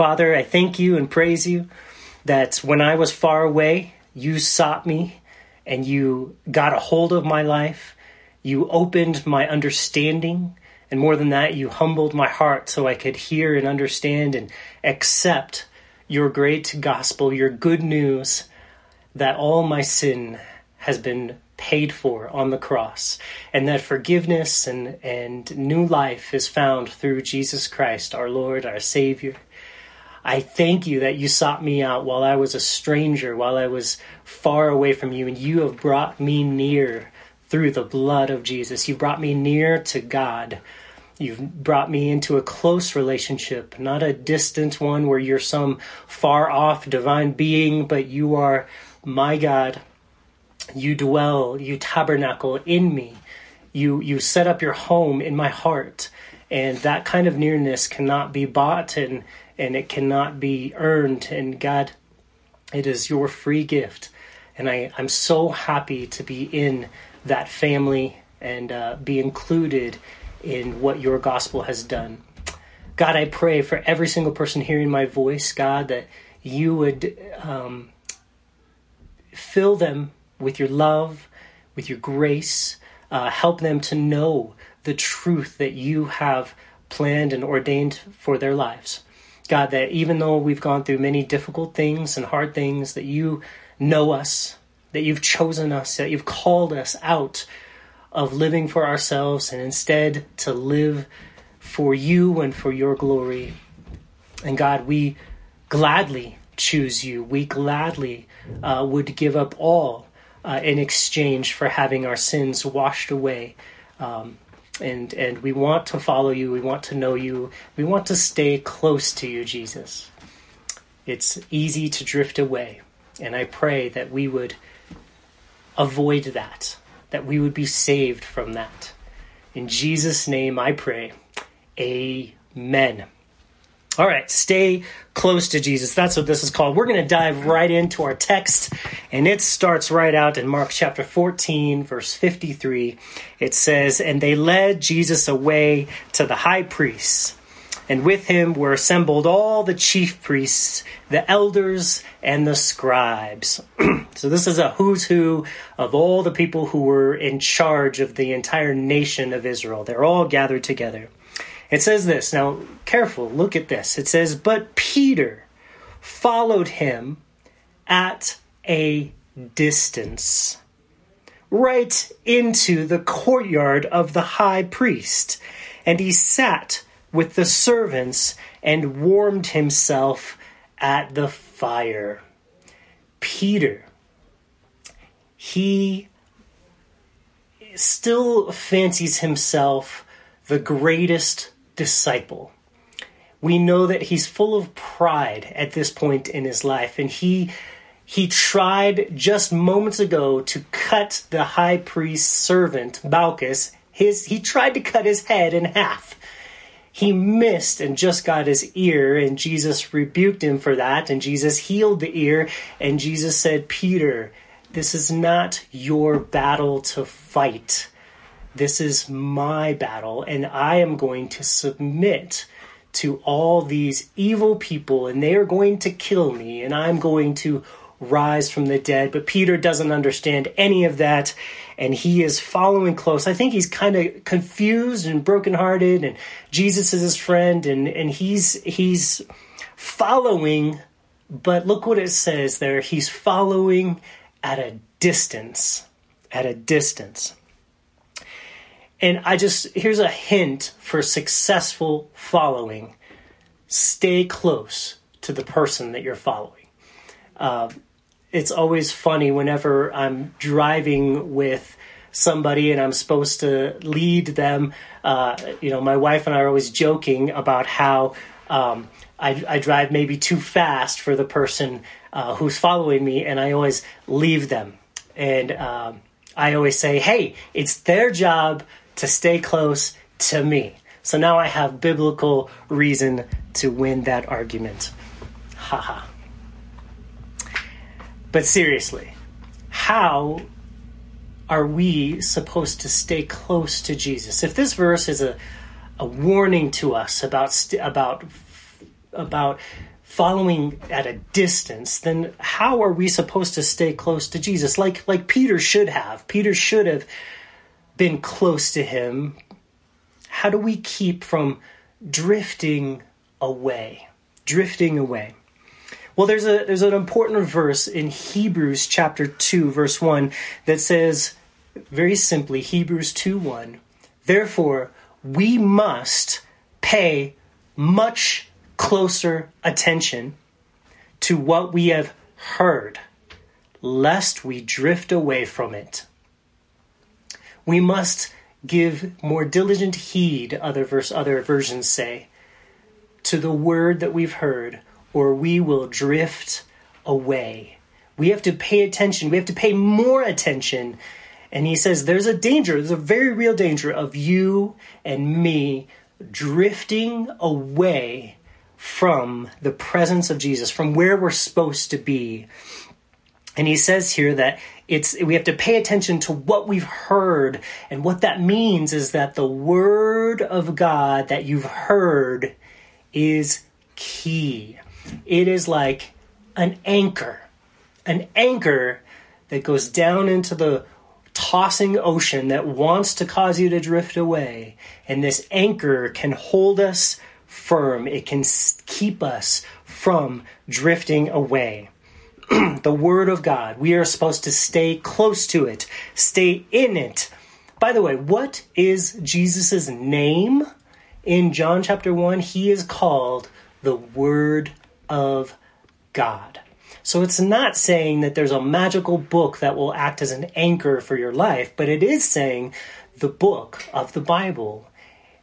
Father, I thank you and praise you that when I was far away, you sought me and you got a hold of my life. You opened my understanding. And more than that, you humbled my heart so I could hear and understand and accept your great gospel, your good news that all my sin has been paid for on the cross, and that forgiveness and, and new life is found through Jesus Christ, our Lord, our Savior. I thank you that you sought me out while I was a stranger, while I was far away from you, and you have brought me near through the blood of Jesus. You brought me near to God. You've brought me into a close relationship, not a distant one where you're some far off divine being, but you are my God. You dwell, you tabernacle in me. You you set up your home in my heart. And that kind of nearness cannot be bought and and it cannot be earned. And God, it is your free gift. And I, I'm so happy to be in that family and uh, be included in what your gospel has done. God, I pray for every single person hearing my voice, God, that you would um, fill them with your love, with your grace, uh, help them to know the truth that you have planned and ordained for their lives. God, that even though we've gone through many difficult things and hard things, that you know us, that you've chosen us, that you've called us out of living for ourselves and instead to live for you and for your glory. And God, we gladly choose you. We gladly uh, would give up all uh, in exchange for having our sins washed away. Um, and and we want to follow you. We want to know you. We want to stay close to you, Jesus. It's easy to drift away, and I pray that we would avoid that that we would be saved from that. In Jesus' name I pray. Amen. All right, stay close to Jesus. That's what this is called. We're going to dive right into our text, and it starts right out in Mark chapter 14, verse 53. It says, And they led Jesus away to the high priests and with him were assembled all the chief priests, the elders, and the scribes. so, this is a who's who of all the people who were in charge of the entire nation of Israel. They're all gathered together. It says this now, careful, look at this. It says, But Peter followed him at a distance, right into the courtyard of the high priest, and he sat with the servants and warmed himself at the fire. Peter, he still fancies himself the greatest disciple. We know that he's full of pride at this point in his life, and he he tried just moments ago to cut the high priest's servant Malchus. His he tried to cut his head in half he missed and just got his ear, and Jesus rebuked him for that, and Jesus healed the ear, and Jesus said, Peter, this is not your battle to fight. This is my battle, and I am going to submit to all these evil people, and they are going to kill me, and I'm going to rise from the dead. But Peter doesn't understand any of that, and he is following close. I think he's kind of confused and brokenhearted, and Jesus is his friend, and, and he's he's following, but look what it says there. He's following at a distance. At a distance. And I just, here's a hint for successful following stay close to the person that you're following. Uh, it's always funny whenever I'm driving with somebody and I'm supposed to lead them. Uh, you know, my wife and I are always joking about how um, I, I, drive maybe too fast for the person uh, who's following me, and I always leave them. And um, I always say, hey, it's their job to stay close to me. So now I have biblical reason to win that argument. Haha. But seriously, how are we supposed to stay close to Jesus? If this verse is a, a warning to us about st- about about following at a distance, then how are we supposed to stay close to Jesus? Like like Peter should have. Peter should have been close to him. How do we keep from drifting away? Drifting away. Well, there's a there's an important verse in Hebrews chapter 2 verse 1 that says very simply Hebrews 2 1. Therefore, we must pay much closer attention to what we have heard, lest we drift away from it. We must give more diligent heed, other verse other versions say, to the word that we've heard, or we will drift away. We have to pay attention. We have to pay more attention. And he says there's a danger, there's a very real danger of you and me drifting away from the presence of Jesus, from where we're supposed to be. And he says here that it's we have to pay attention to what we've heard and what that means is that the word of God that you've heard is key. It is like an anchor. An anchor that goes down into the tossing ocean that wants to cause you to drift away. And this anchor can hold us firm, it can keep us from drifting away. the Word of God, we are supposed to stay close to it, stay in it. By the way, what is Jesus' name? In John chapter 1, he is called the Word of God. So it's not saying that there's a magical book that will act as an anchor for your life, but it is saying the book of the Bible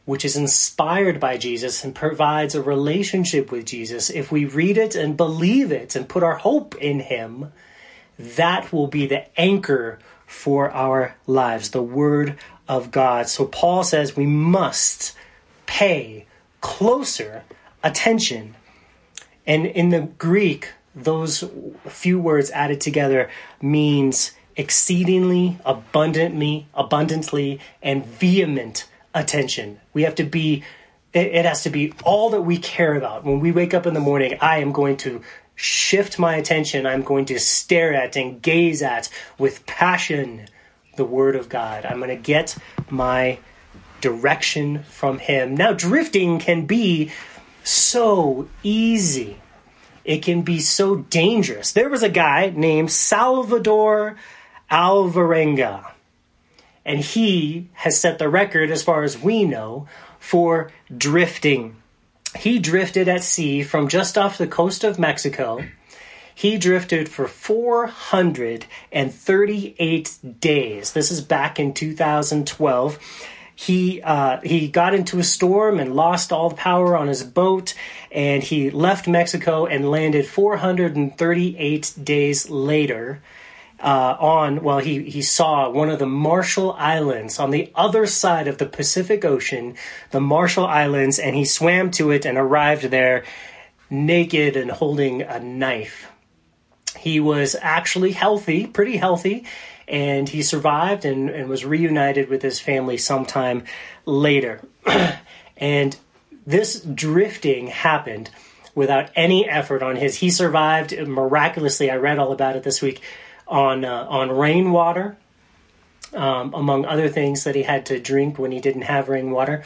which is inspired by Jesus and provides a relationship with Jesus, if we read it and believe it and put our hope in Him, that will be the anchor for our lives, the Word of God. So Paul says we must pay closer attention. And in the Greek, those few words added together means exceedingly, abundantly, abundantly, and vehement attention. We have to be, it, has to be all that we care about. When we wake up in the morning, I am going to shift my attention. I'm going to stare at and gaze at with passion the Word of God. I'm going to get my direction from Him. Now, drifting can be so easy. It can be so dangerous. There was a guy named Salvador Alvarenga and he has set the record, as far as we know, for drifting. He drifted at sea from just off the coast of Mexico. He drifted for 438 days. This is back in 2012 he uh, he got into a storm and lost all the power on his boat, and he left Mexico and landed 438 days later uh, on, well, he, he saw one of the Marshall Islands on the other side of the Pacific Ocean, the Marshall Islands, and he swam to it and arrived there naked and holding a knife. He was actually healthy, pretty healthy, and he survived and, and was reunited with his family sometime later. and this drifting happened without any effort on his. He survived miraculously. I read all about it this week on uh, on rainwater, um, among other things that he had to drink when he didn't have rainwater,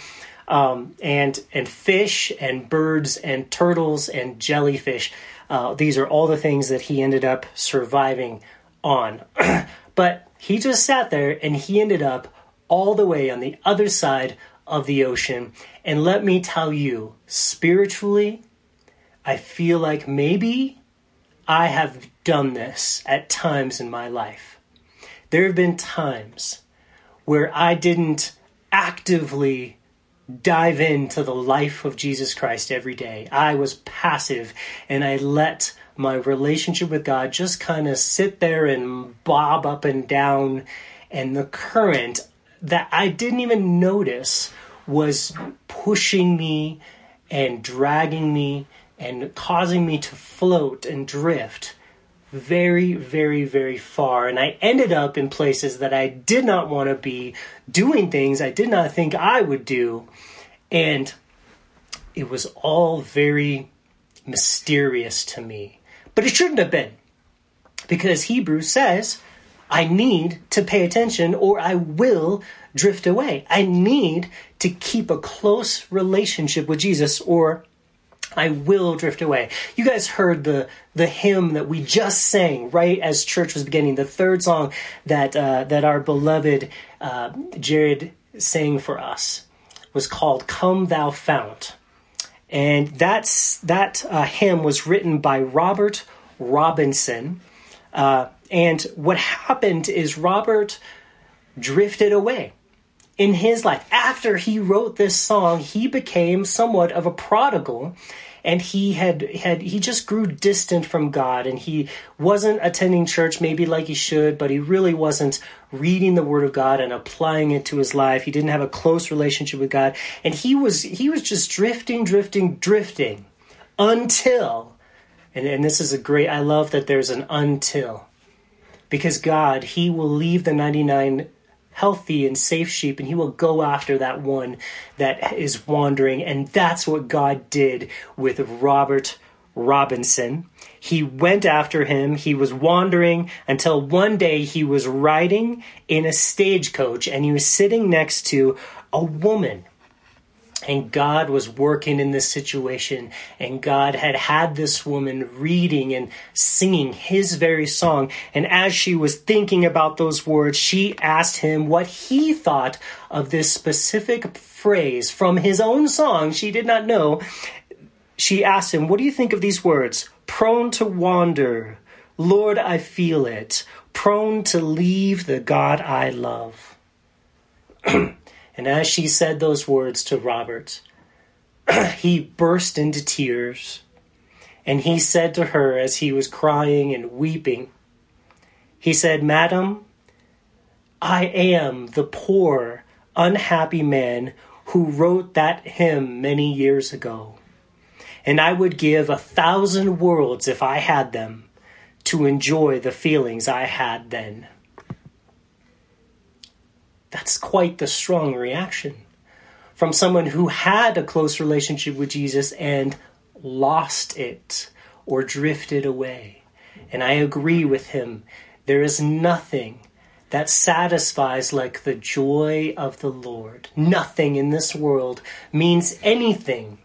um, and and fish and birds and turtles and jellyfish. Uh, these are all the things that he ended up surviving on. but he just sat there and he ended up all the way on the other side of the ocean. And let me tell you, spiritually, I feel like maybe I have done this at times in my life. There have been times where I didn't actively dive into the life of Jesus Christ every day. I was passive and I let my relationship with God just kind of sit there and bob up and down. And the current that I didn't even notice was pushing me and dragging me and causing me to float and drift very, very, very far. And I ended up in places that I did not want to be, doing things I did not think I would do. And it was all very mysterious to me. But it shouldn't have been. Because Hebrews says, I need to pay attention or I will drift away. I need to keep a close relationship with Jesus or I will drift away. You guys heard the the hymn that we just sang right as church was beginning, the third song that uh, that our beloved uh, Jared sang for us was called "Come Thou Fount," and that's that uh, hymn was written by Robert Robinson. Uh, and what happened is Robert drifted away in his life. After he wrote this song, he became somewhat of a prodigal and he had had he just grew distant from God and he wasn't attending church maybe like he should, but he really wasn't reading the word of God and applying it to his life. He didn't have a close relationship with God and he was he was just drifting, drifting, drifting until and, and this is a great I love that there's an until because God, He will leave the 99 healthy and safe sheep and He will go after that one that is wandering. And that's what God did with Robert Robinson. He went after him. He was wandering until one day he was riding in a stagecoach and he was sitting next to a woman and God was working in this situation, and God had had this woman reading and singing his very song. And as she was thinking about those words, she asked him what he thought of this specific phrase from his own song. She did not know. She asked him, What do you think of these words? Prone to wander. Lord, I feel it. Prone to leave the God I love. And as she said those words to Robert, he burst into tears. And he said to her as he was crying and weeping, he said, Madam, I am the poor, unhappy man who wrote that hymn many years ago. And I would give a thousand worlds if I had them to enjoy the feelings I had then. That's quite the strong reaction from someone who had a close relationship with Jesus and lost it or drifted away. And I agree with him. There is nothing that satisfies like the joy of the Lord. Nothing in this world means anything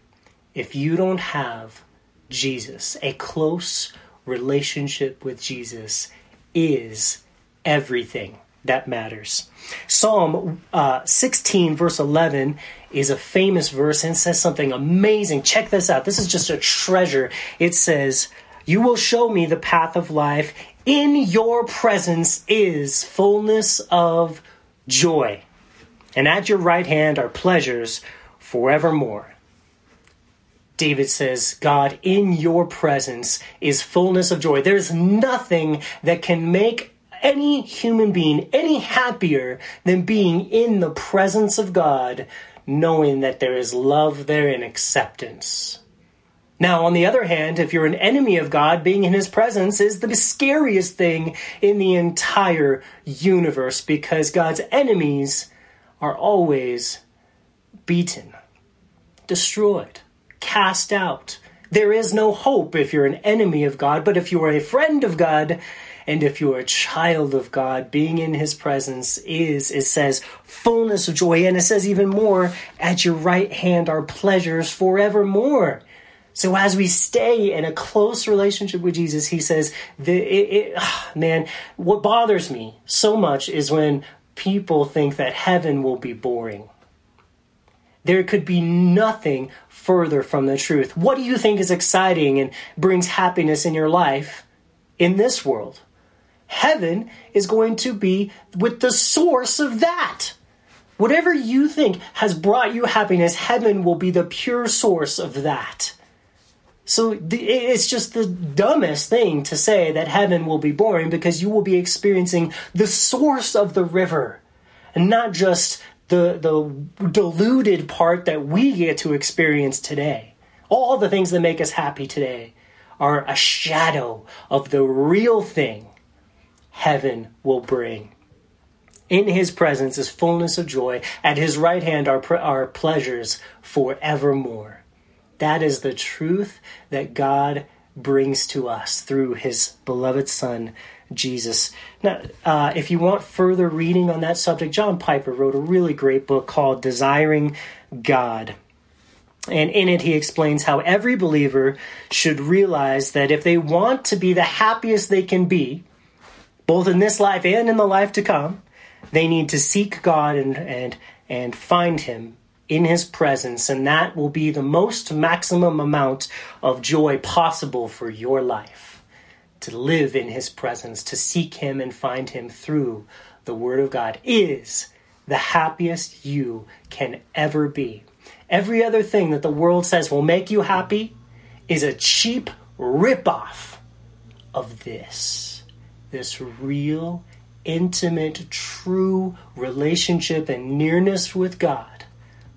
if you don't have Jesus. A close relationship with Jesus is everything that matters. Psalm uh, 16, verse 11, is a famous verse and says something amazing. Check this out. This is just a treasure. It says, You will show me the path of life. In your presence is fullness of joy. And at your right hand are pleasures forevermore. David says, God, in your presence is fullness of joy. There's nothing that can make any human being any happier than being in the presence of God, knowing that there is love there and acceptance. Now, on the other hand, if you're an enemy of God, being in his presence is the scariest thing in the entire universe because God's enemies are always beaten, destroyed, cast out. There is no hope if you're an enemy of God, but if you are a friend of God, and if you're a child of God, being in his presence is, it says, fullness of joy. And it says even more, at your right hand are pleasures forevermore. So as we stay in a close relationship with Jesus, he says, the, it, it, ah, man, what bothers me so much is when people think that heaven will be boring. There could be nothing further from the truth. What do you think is exciting and brings happiness in your life in this world? Heaven is going to be with the source of that. Whatever you think has brought you happiness, heaven will be the pure source of that. So it's just the dumbest thing to say that heaven will be boring because you will be experiencing the source of the river and not just the, the diluted part that we get to experience today. All the things that make us happy today are a shadow of the real thing heaven will bring. In his presence is fullness of joy. At his right hand are, are pleasures forevermore. That is the truth that God brings to us through his beloved Son, Jesus. Now, uh, if you want further reading on that subject, John Piper wrote a really great book called Desiring God. And in it, he explains how every believer should realize that if they want to be the happiest they can be, both in this life and in the life to come, they need to seek God and, and, and find Him in His presence, and that will be the most maximum amount of joy possible for your life. To live in His presence, to seek Him and find Him through the Word of God is the happiest you can ever be. Every other thing that the world says will make you happy is a cheap ripoff of this. This real, intimate, true relationship and nearness with God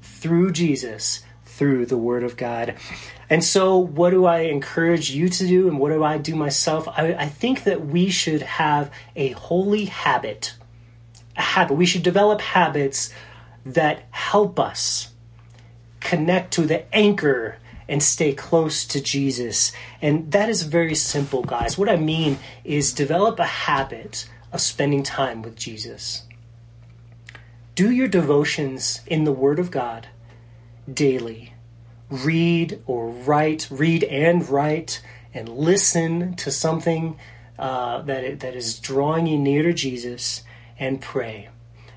through Jesus, through the Word of God. And so, what do I encourage you to do, and what do I do myself? I, I think that we should have a holy habit. A habit. We should develop habits that help us connect to the anchor and stay close to Jesus. And that is very simple, guys. What I mean is develop a habit of spending time with Jesus. Do your devotions in the Word of God daily. Read or write, read and write, and listen to something uh, that, that is drawing you near to Jesus and pray.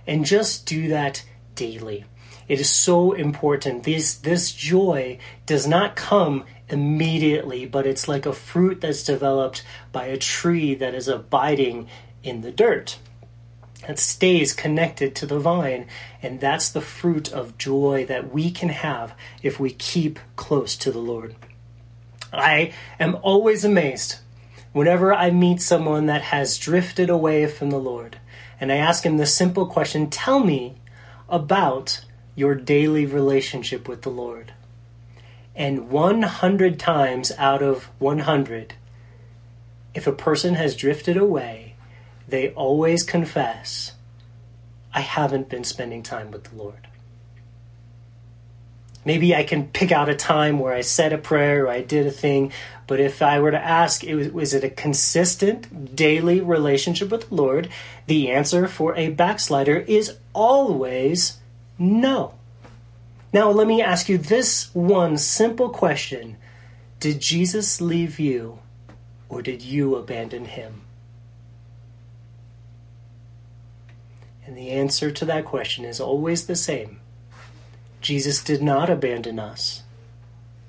And just do that daily. It is so important. This this joy does not come immediately, but it's like a fruit that's developed by a tree that is abiding in the dirt. That stays connected to the vine, and that's the fruit of joy that we can have if we keep close to the Lord. I am always amazed whenever I meet someone that has drifted away from the Lord, and I ask him the simple question Tell me about your daily relationship with the Lord. And 100 times out of 100, if a person has drifted away, they always confess, I haven't been spending time with the Lord. Maybe I can pick out a time where I said a prayer or I did a thing, but if I were to ask, was, was it a consistent daily relationship with the Lord? The answer for a backslider is always no. Now, let me ask you this one simple question Did Jesus leave you, or did you abandon him? And the answer to that question is always the same Jesus did not abandon us.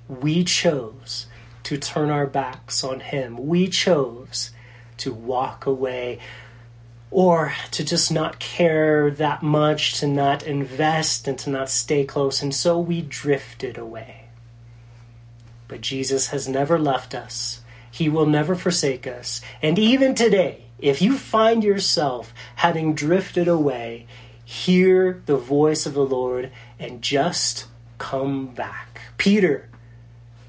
We chose to turn our backs on him. We chose to walk away or to just not care that much, to not invest, and to not stay close. And so we drifted away. But Jesus has never left us, He will never forsake us. And even today, if you find yourself having drifted away, hear the voice of the Lord and just come back. Peter,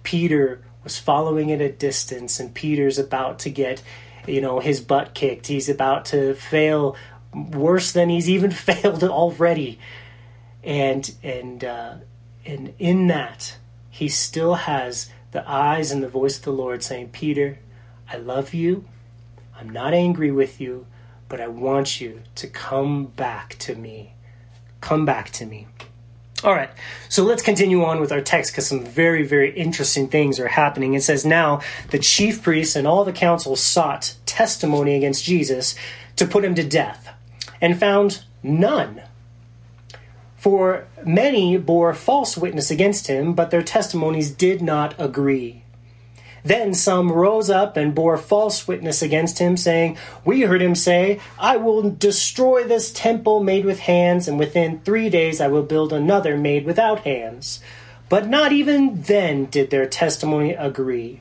Peter was following at a distance, and Peter's about to get you know his butt kicked. He's about to fail worse than he's even failed already, and and uh, and in that he still has the eyes and the voice of the Lord saying, "Peter, I love you. I'm not angry with you, but I want you to come back to me. Come back to me." All right, so let's continue on with our text because some very, very interesting things are happening. It says, Now the chief priests and all the council sought testimony against Jesus to put him to death, and found none. For many bore false witness against him, but their testimonies did not agree. Then some rose up and bore false witness against him, saying, We heard him say, I will destroy this temple made with hands, and within three days I will build another made without hands. But not even then did their testimony agree.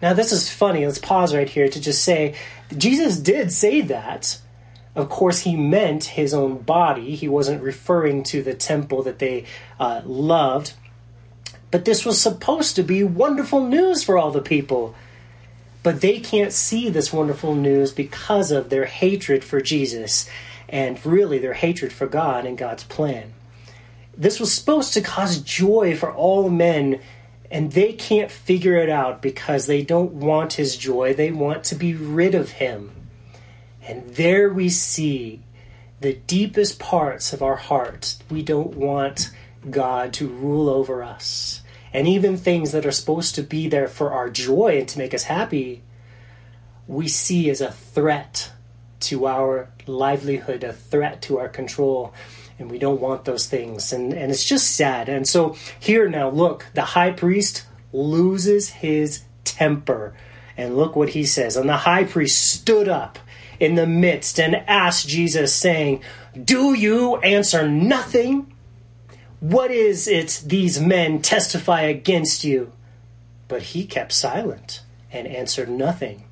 Now, this is funny. Let's pause right here to just say Jesus did say that. Of course, he meant his own body. He wasn't referring to the temple that they uh, loved. But this was supposed to be wonderful news for all the people. But they can't see this wonderful news because of their hatred for Jesus and really their hatred for God and God's plan. This was supposed to cause joy for all men and they can't figure it out because they don't want his joy. They want to be rid of him. And there we see the deepest parts of our hearts. We don't want God to rule over us. And even things that are supposed to be there for our joy and to make us happy, we see as a threat to our livelihood, a threat to our control. And we don't want those things. And, and it's just sad. And so here now, look, the high priest loses his temper. And look what he says. And the high priest stood up in the midst and asked Jesus, saying, Do you answer nothing? What is it these men testify against you? But he kept silent and answered nothing.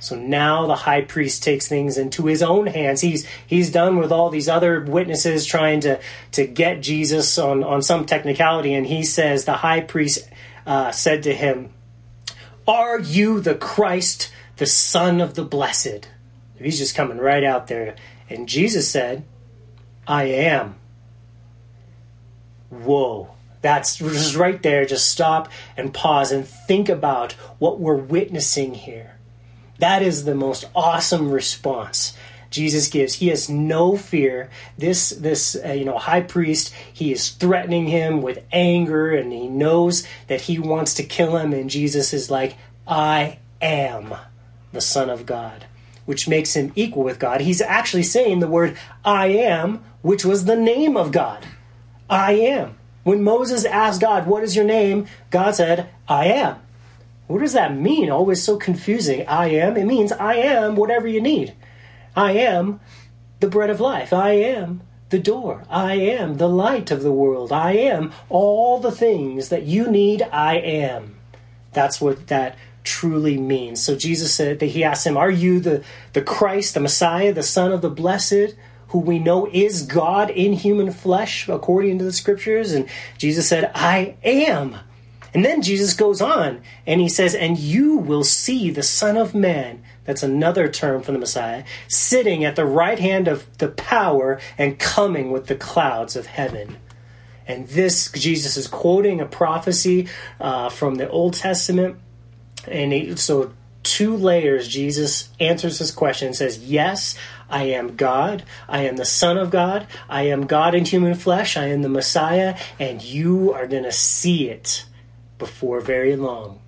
So now the high priest takes things into his own hands. He's he's done with all these other witnesses trying to to get Jesus on on some technicality, and he says the high priest uh, said to him, "Are you the Christ, the Son of the Blessed?" He's just coming right out there, and Jesus said, "I am." Whoa. That's just right there. Just stop and pause and think about what we're witnessing here. That is the most awesome response Jesus gives. He has no fear. This this uh, you know high priest, he is threatening him with anger and he knows that he wants to kill him and Jesus is like, "I am the son of God." Which makes him equal with God. He's actually saying the word I am, which was the name of God. I am. When Moses asked God, What is your name? God said, I am. What does that mean? Always so confusing. I am. It means I am whatever you need. I am the bread of life. I am the door. I am the light of the world. I am all the things that you need. I am. That's what that truly means. So Jesus said that he asked him, Are you the, the Christ, the Messiah, the Son of the Blessed, who we know is God in human flesh, according to the scriptures? And Jesus said, I am. And then Jesus goes on and he says, And you will see the Son of Man, that's another term for the Messiah, sitting at the right hand of the power and coming with the clouds of heaven. And this, Jesus is quoting a prophecy uh, from the Old Testament. And he, so, two layers, Jesus answers this question and says, Yes, I am God. I am the Son of God. I am God in human flesh. I am the Messiah. And you are going to see it before very long.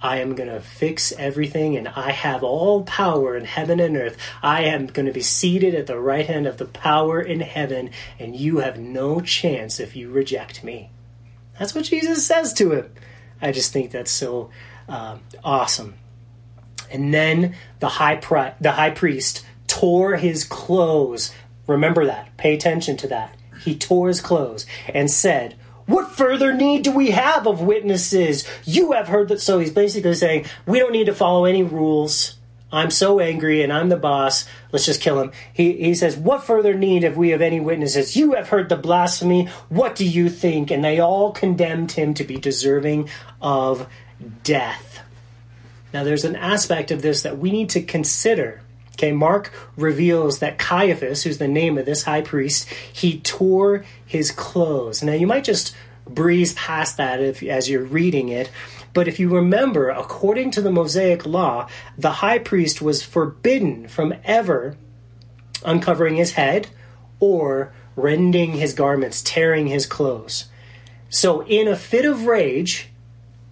I am going to fix everything, and I have all power in heaven and earth. I am going to be seated at the right hand of the power in heaven, and you have no chance if you reject me. That's what Jesus says to him. I just think that's so uh, awesome. And then the high, pri- the high priest tore his clothes. Remember that. Pay attention to that. He tore his clothes and said, what further need do we have of witnesses? You have heard that. So he's basically saying, we don't need to follow any rules. I'm so angry and I'm the boss. Let's just kill him. He, he says, What further need have we of any witnesses? You have heard the blasphemy. What do you think? And they all condemned him to be deserving of death. Now, there's an aspect of this that we need to consider. Okay, Mark reveals that Caiaphas, who's the name of this high priest, he tore his clothes. Now, you might just breeze past that if, as you're reading it, but if you remember, according to the Mosaic law, the high priest was forbidden from ever uncovering his head or rending his garments, tearing his clothes. So, in a fit of rage,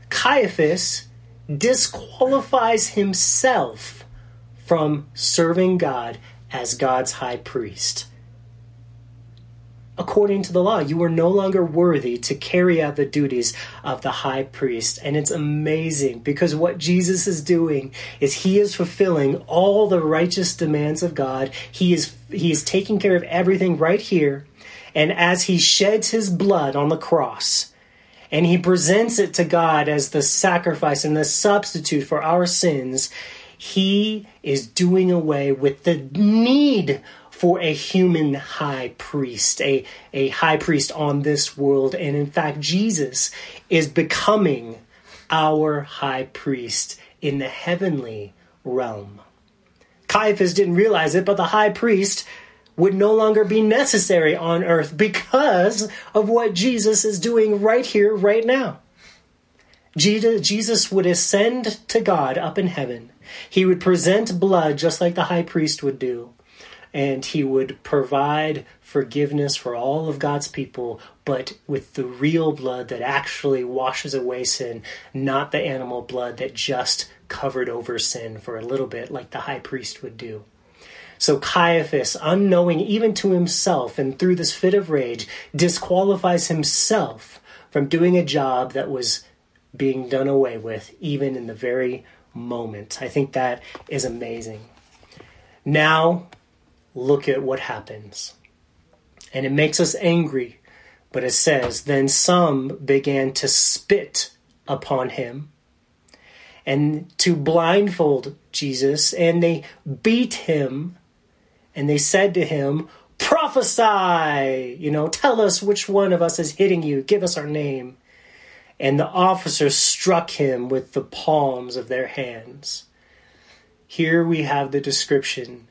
Caiaphas disqualifies himself from serving God as God's high priest. According to the law, you are no longer worthy to carry out the duties of the high priest. And it's amazing because what Jesus is doing is he is fulfilling all the righteous demands of God. He is, he is taking care of everything right here. And as he sheds his blood on the cross, and he presents it to God as the sacrifice and the substitute for our sins, he is doing away with the need for a human high priest, a, a high priest on this world. And in fact, Jesus is becoming our high priest in the heavenly realm. Caiaphas didn't realize it, but the high priest would no longer be necessary on earth because of what Jesus is doing right here, right now. Jesus would ascend to God up in heaven. He would present blood just like the high priest would do. And he would provide forgiveness for all of God's people, but with the real blood that actually washes away sin, not the animal blood that just covered over sin for a little bit, like the high priest would do. So Caiaphas, unknowing even to himself and through this fit of rage, disqualifies himself from doing a job that was being done away with, even in the very moment. I think that is amazing. Now, look at what happens. And it makes us angry, but it says, Then some began to spit upon him and to blindfold Jesus, and they beat him, and they said to him, Prophesy! You know, tell us which one of us is hitting you, give us our name and the officers struck him with the palms of their hands. Here we have the description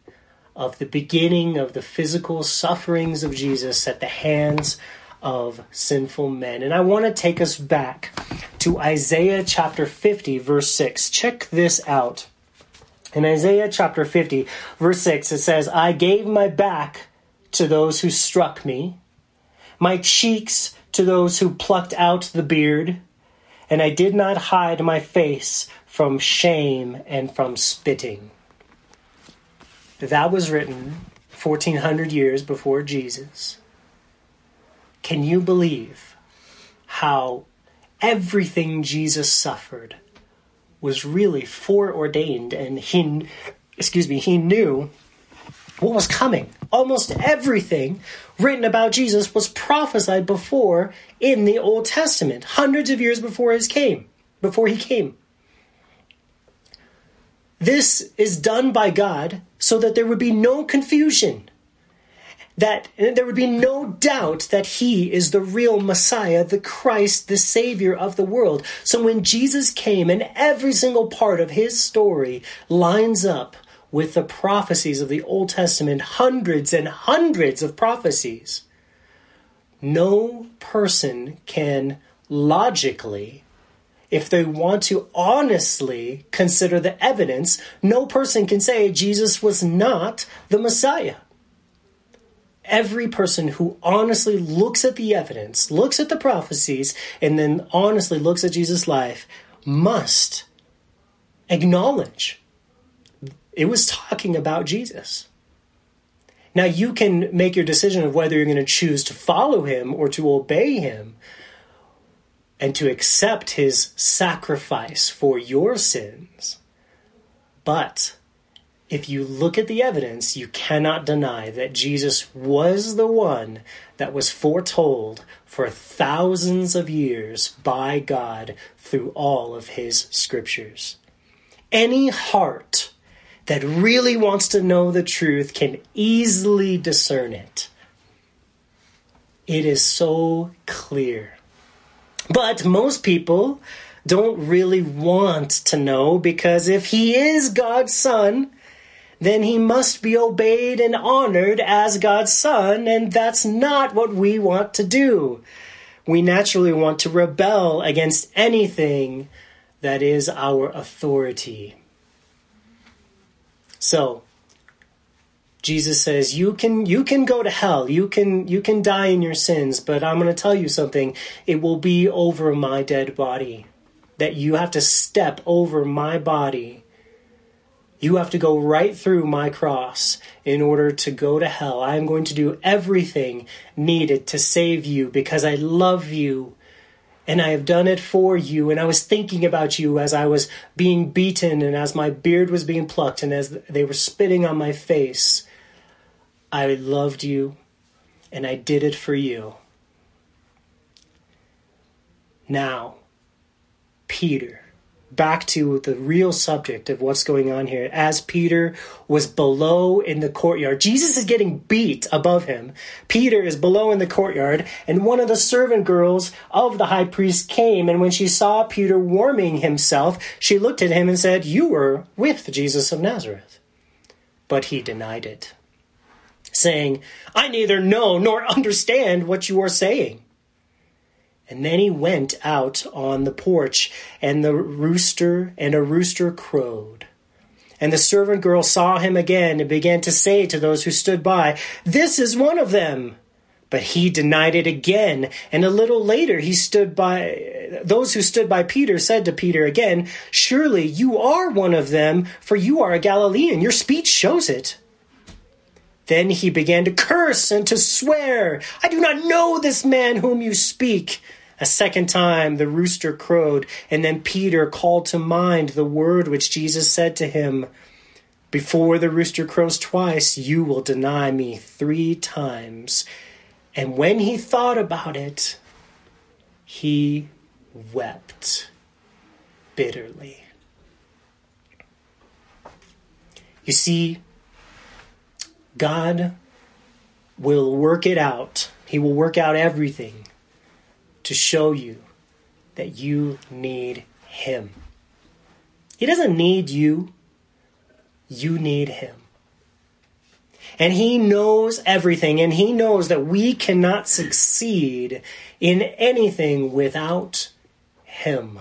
of the beginning of the physical sufferings of Jesus at the hands of sinful men. And I want to take us back to Isaiah chapter 50, verse 6. Check this out. In Isaiah chapter 50, verse 6, it says, I gave my back to those who struck me, my cheeks to those who plucked out the beard, and I did not hide my face from shame and from spitting. That was written 1400 years before Jesus. Can you believe how everything Jesus suffered was really foreordained and he excuse me, he knew what was coming. Almost everything written about Jesus was prophesied before in the Old Testament, hundreds of years before his came, before he came. This is done by God so that there would be no confusion, that there would be no doubt that he is the real Messiah, the Christ, the Savior of the world. So when Jesus came and every single part of his story lines up with the prophecies of the Old Testament, hundreds and hundreds of prophecies, no person can logically, if they want to honestly consider the evidence, no person can say Jesus was not the Messiah. Every person who honestly looks at the evidence, looks at the prophecies, and then honestly looks at Jesus' life must acknowledge it was talking about Jesus. Now, you can make your decision of whether you're going to choose to follow him or to obey him and to accept his sacrifice for your sins. But if you look at the evidence, you cannot deny that Jesus was the one that was foretold for thousands of years by God through all of his scriptures. Any heart that really wants to know the truth can easily discern it. It is so clear. But most people don't really want to know because if he is God's son, then he must be obeyed and honored as God's son, and that's not what we want to do. We naturally want to rebel against anything that is our authority. So Jesus says you can you can go to hell. You can you can die in your sins, but I'm going to tell you something. It will be over my dead body. That you have to step over my body. You have to go right through my cross in order to go to hell. I am going to do everything needed to save you because I love you and I have done it for you. And I was thinking about you as I was being beaten and as my beard was being plucked and as they were spitting on my face. I loved you and I did it for you. Now, Peter back to the real subject of what's going on here. As Peter was below in the courtyard, Jesus is getting beat above him. Peter is below in the courtyard, and one of the servant girls of the high priest came, and when she saw Peter warming himself, she looked at him and said, You were with Jesus of Nazareth. But he denied it, saying, I neither know nor understand what you are saying. And then he went out on the porch, and the rooster and a rooster crowed. And the servant girl saw him again and began to say to those who stood by, This is one of them. But he denied it again. And a little later he stood by, those who stood by Peter said to Peter again, Surely you are one of them, for you are a Galilean. Your speech shows it. Then he began to curse and to swear, I do not know this man whom you speak. A second time the rooster crowed, and then Peter called to mind the word which Jesus said to him Before the rooster crows twice, you will deny me three times. And when he thought about it, he wept bitterly. You see, God will work it out. He will work out everything to show you that you need Him. He doesn't need you, you need Him. And He knows everything, and He knows that we cannot succeed in anything without Him.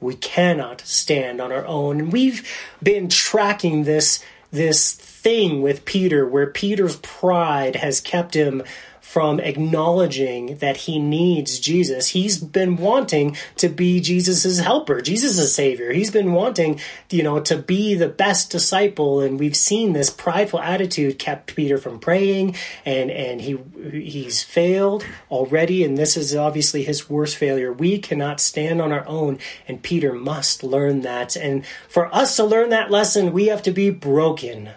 We cannot stand on our own. And we've been tracking this, this thing with Peter where Peter's pride has kept him from acknowledging that he needs Jesus. He's been wanting to be Jesus's helper, Jesus' savior. He's been wanting, you know, to be the best disciple. And we've seen this prideful attitude kept Peter from praying and, and he, he's failed already. And this is obviously his worst failure. We cannot stand on our own and Peter must learn that. And for us to learn that lesson, we have to be broken.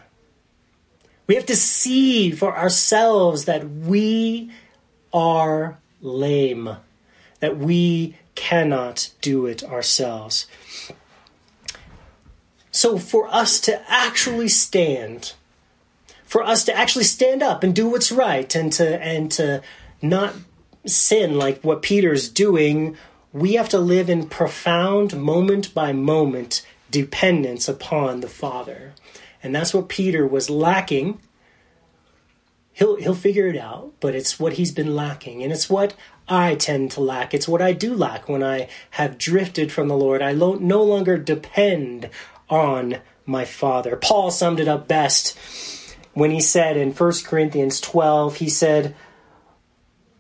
We have to see for ourselves that we are lame, that we cannot do it ourselves. So, for us to actually stand, for us to actually stand up and do what's right and to, and to not sin like what Peter's doing, we have to live in profound, moment by moment dependence upon the Father. And that's what Peter was lacking. He'll he'll figure it out, but it's what he's been lacking, and it's what I tend to lack. It's what I do lack when I have drifted from the Lord. I lo- no longer depend on my Father. Paul summed it up best when he said in 1 Corinthians 12, he said,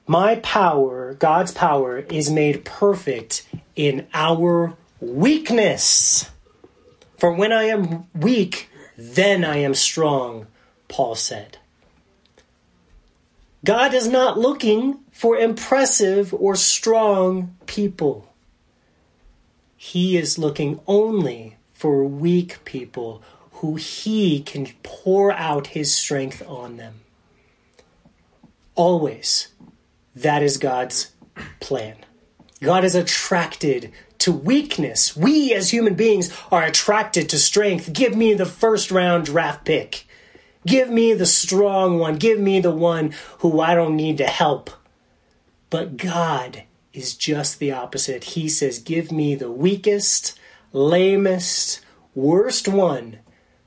My power, God's power, is made perfect in our weakness. For when I am weak, then I am strong, Paul said. God is not looking for impressive or strong people. He is looking only for weak people who he can pour out his strength on them. Always. That is God's plan. God is attracted to weakness. We as human beings are attracted to strength. Give me the first round draft pick. Give me the strong one. Give me the one who I don't need to help. But God is just the opposite. He says, Give me the weakest, lamest, worst one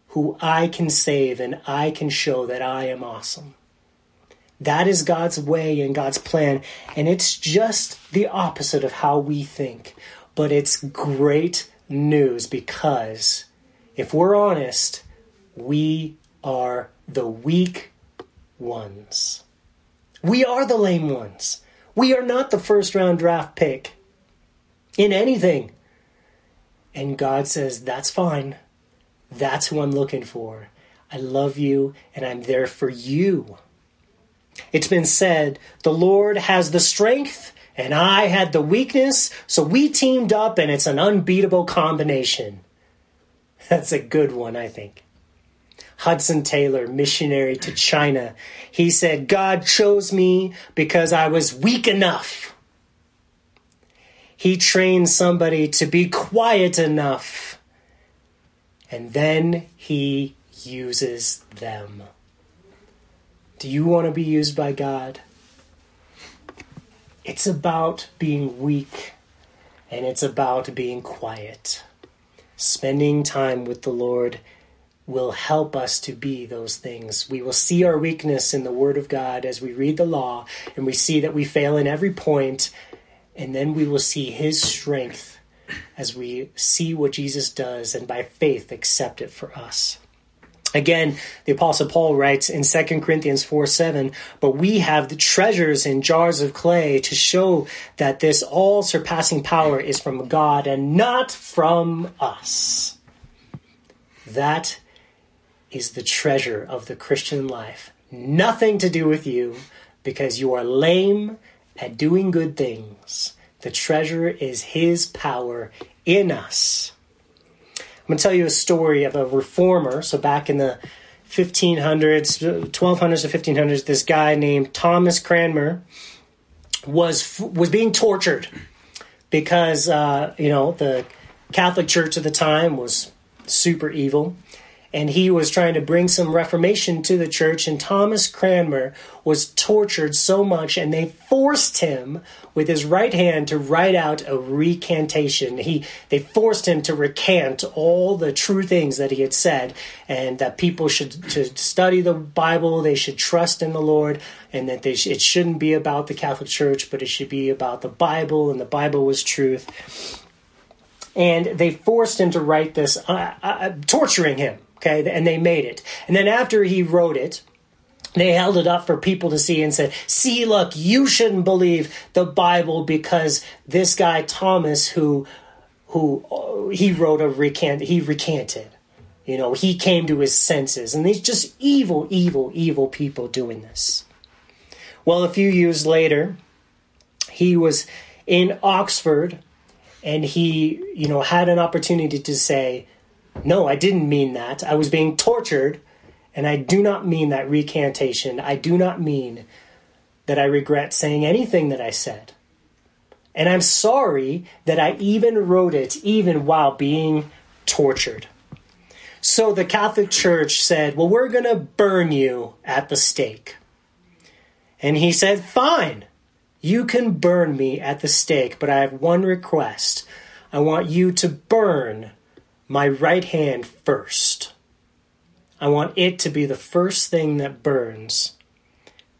who I can save and I can show that I am awesome. That is God's way and God's plan. And it's just the opposite of how we think. But it's great news because if we're honest, we are the weak ones. We are the lame ones. We are not the first round draft pick in anything. And God says, That's fine. That's who I'm looking for. I love you and I'm there for you. It's been said, the Lord has the strength and I had the weakness, so we teamed up and it's an unbeatable combination. That's a good one, I think. Hudson Taylor, missionary to China, he said, God chose me because I was weak enough. He trained somebody to be quiet enough, and then he uses them. Do you want to be used by God? It's about being weak and it's about being quiet. Spending time with the Lord will help us to be those things. We will see our weakness in the Word of God as we read the law and we see that we fail in every point and then we will see his strength as we see what Jesus does and by faith accept it for us. Again, the apostle Paul writes in 2 Corinthians 4 7, but we have the treasures in jars of clay to show that this all surpassing power is from God and not from us. That is the treasure of the Christian life. Nothing to do with you because you are lame at doing good things. The treasure is his power in us. I'm going to tell you a story of a reformer. So, back in the 1500s, 1200s to 1500s, this guy named Thomas Cranmer was was being tortured because uh, you know the Catholic Church at the time was super evil, and he was trying to bring some reformation to the church. And thomas cranmer was tortured so much and they forced him with his right hand to write out a recantation. He they forced him to recant all the true things that he had said and that people should to study the bible they should trust in the lord and that they sh- it shouldn't be about the catholic church but it should be about the bible and the bible was truth. And they forced him to write this, uh, uh, torturing him Okay, and they made it. And then after he wrote it, they held it up for people to see and said, "See, look, you shouldn't believe the Bible because this guy Thomas, who, who uh, he wrote a recant, he recanted. You know, he came to his senses, and these just evil, evil, evil people doing this." Well, a few years later, he was in Oxford, and he, you know, had an opportunity to say, no, I didn't mean that. I was being tortured, and I do not mean that recantation. I do not mean that I regret saying anything that I said. And I'm sorry that I even wrote it even while being tortured. So the Catholic Church said, Well, we're going to burn you at the stake. And he said, Fine, you can burn me at the stake, but I have one request. I want you to burn my right hand first. I want it to be the first thing that burns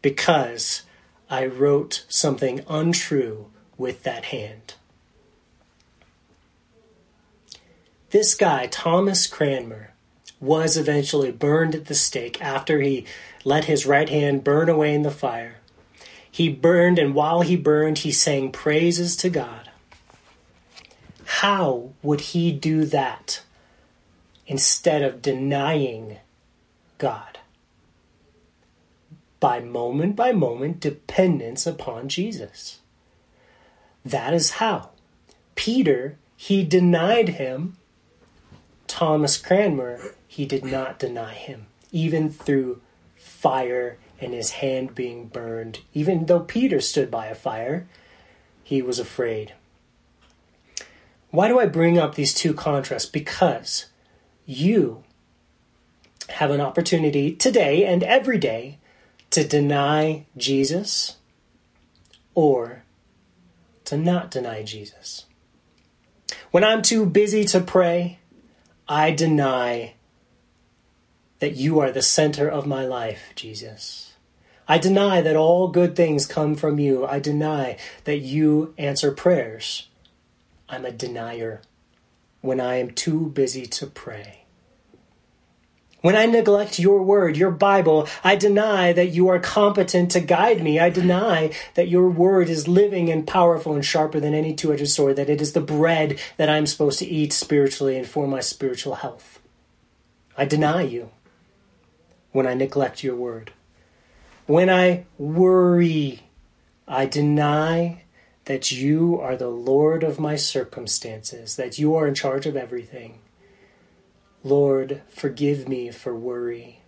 because I wrote something untrue with that hand. This guy, Thomas Cranmer, was eventually burned at the stake after he let his right hand burn away in the fire. He burned, and while he burned, he sang praises to God. How would he do that instead of denying God? By moment by moment dependence upon Jesus. That is how. Peter, he denied him. Thomas Cranmer, he did not deny him, even through fire and his hand being burned. Even though Peter stood by a fire, he was afraid. Why do I bring up these two contrasts? Because you have an opportunity today and every day to deny Jesus or to not deny Jesus. When I'm too busy to pray, I deny that you are the center of my life, Jesus. I deny that all good things come from you. I deny that you answer prayers. I'm a denier when I am too busy to pray. When I neglect your word, your Bible, I deny that you are competent to guide me. I deny that your word is living and powerful and sharper than any two edged sword, that it is the bread that I'm supposed to eat spiritually and for my spiritual health. I deny you when I neglect your word. When I worry, I deny that you are the Lord of my circumstances, that you are in charge of everything. Lord, forgive me for worry.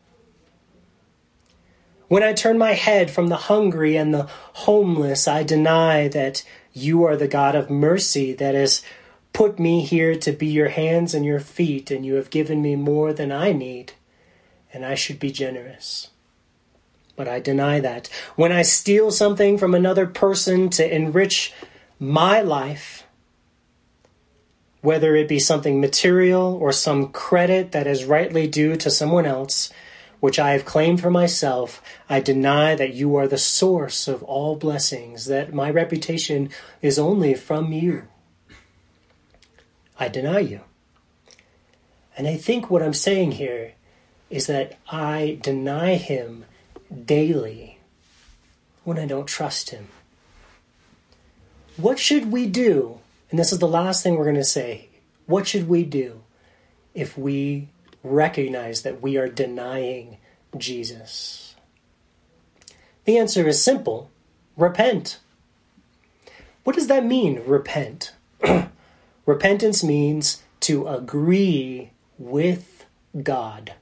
When I turn my head from the hungry and the homeless, I deny that you are the God of mercy that has put me here to be your hands and your feet, and you have given me more than I need, and I should be generous but I deny that. When I steal something from another person to enrich my life, whether it be something material or some credit that is rightly due to someone else, which I have claimed for myself, I deny that you are the source of all blessings, that my reputation is only from you. I deny you. And I think what I'm saying here is that I deny him daily when I don't trust him. What should we do? And this is the last thing we're going to say. What should we do if we recognize that we are denying Jesus? The answer is simple repent. What does that mean, repent? Repentance means to agree with God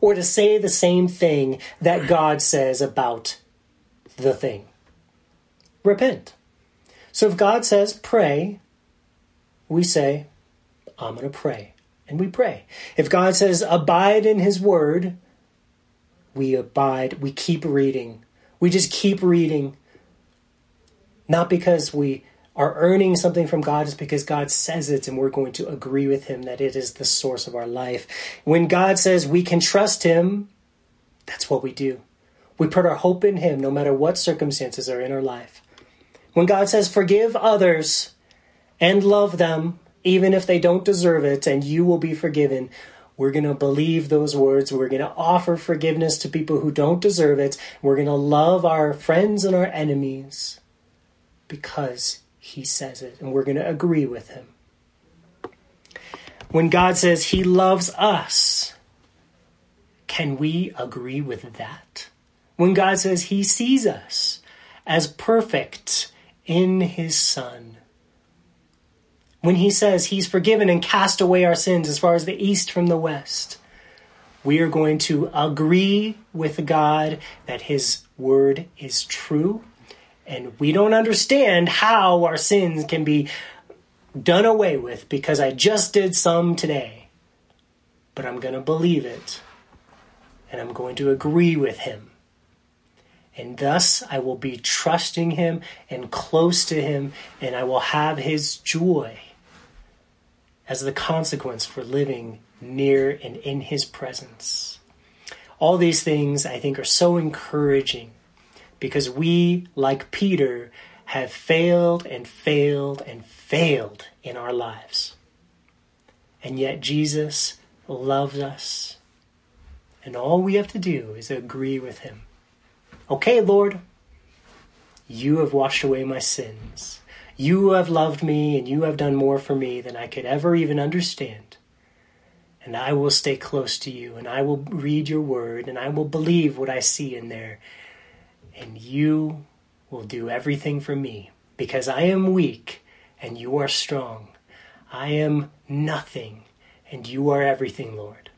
or to say the same thing that God says about the thing. Repent. So if God says pray, we say, I'm going to pray. And we pray. If God says abide in his word, we abide. We keep reading. We just keep reading. Not because we are earning something from God is because God says it and we're going to agree with Him that it is the source of our life. When God says we can trust Him, that's what we do. We put our hope in Him no matter what circumstances are in our life. When God says forgive others and love them, even if they don't deserve it, and you will be forgiven, we're going to believe those words. We're going to offer forgiveness to people who don't deserve it. We're going to love our friends and our enemies because he says it, and we're going to agree with him. When God says he loves us, can we agree with that? When God says he sees us as perfect in his Son, when he says he's forgiven and cast away our sins as far as the east from the west, we are going to agree with God that his word is true and we don't understand how our sins can be done away with because I just did some today. But I'm going to believe it. And I'm going to agree with him. And thus I will be trusting him and close to him, and I will have his joy as the consequence for living near and in his presence. All these things I think are so encouraging because we, like Peter, have failed and failed and failed in our lives. And yet Jesus loves us. And all we have to do is agree with him. Okay, Lord, you have washed away my sins. You have loved me and you have done more for me than I could ever even understand. And I will stay close to you and I will read your word and I will believe what I see in there and you will do everything for me because I am weak and you are strong. I am nothing and you are everything, Lord.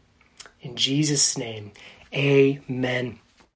In Jesus' name, amen.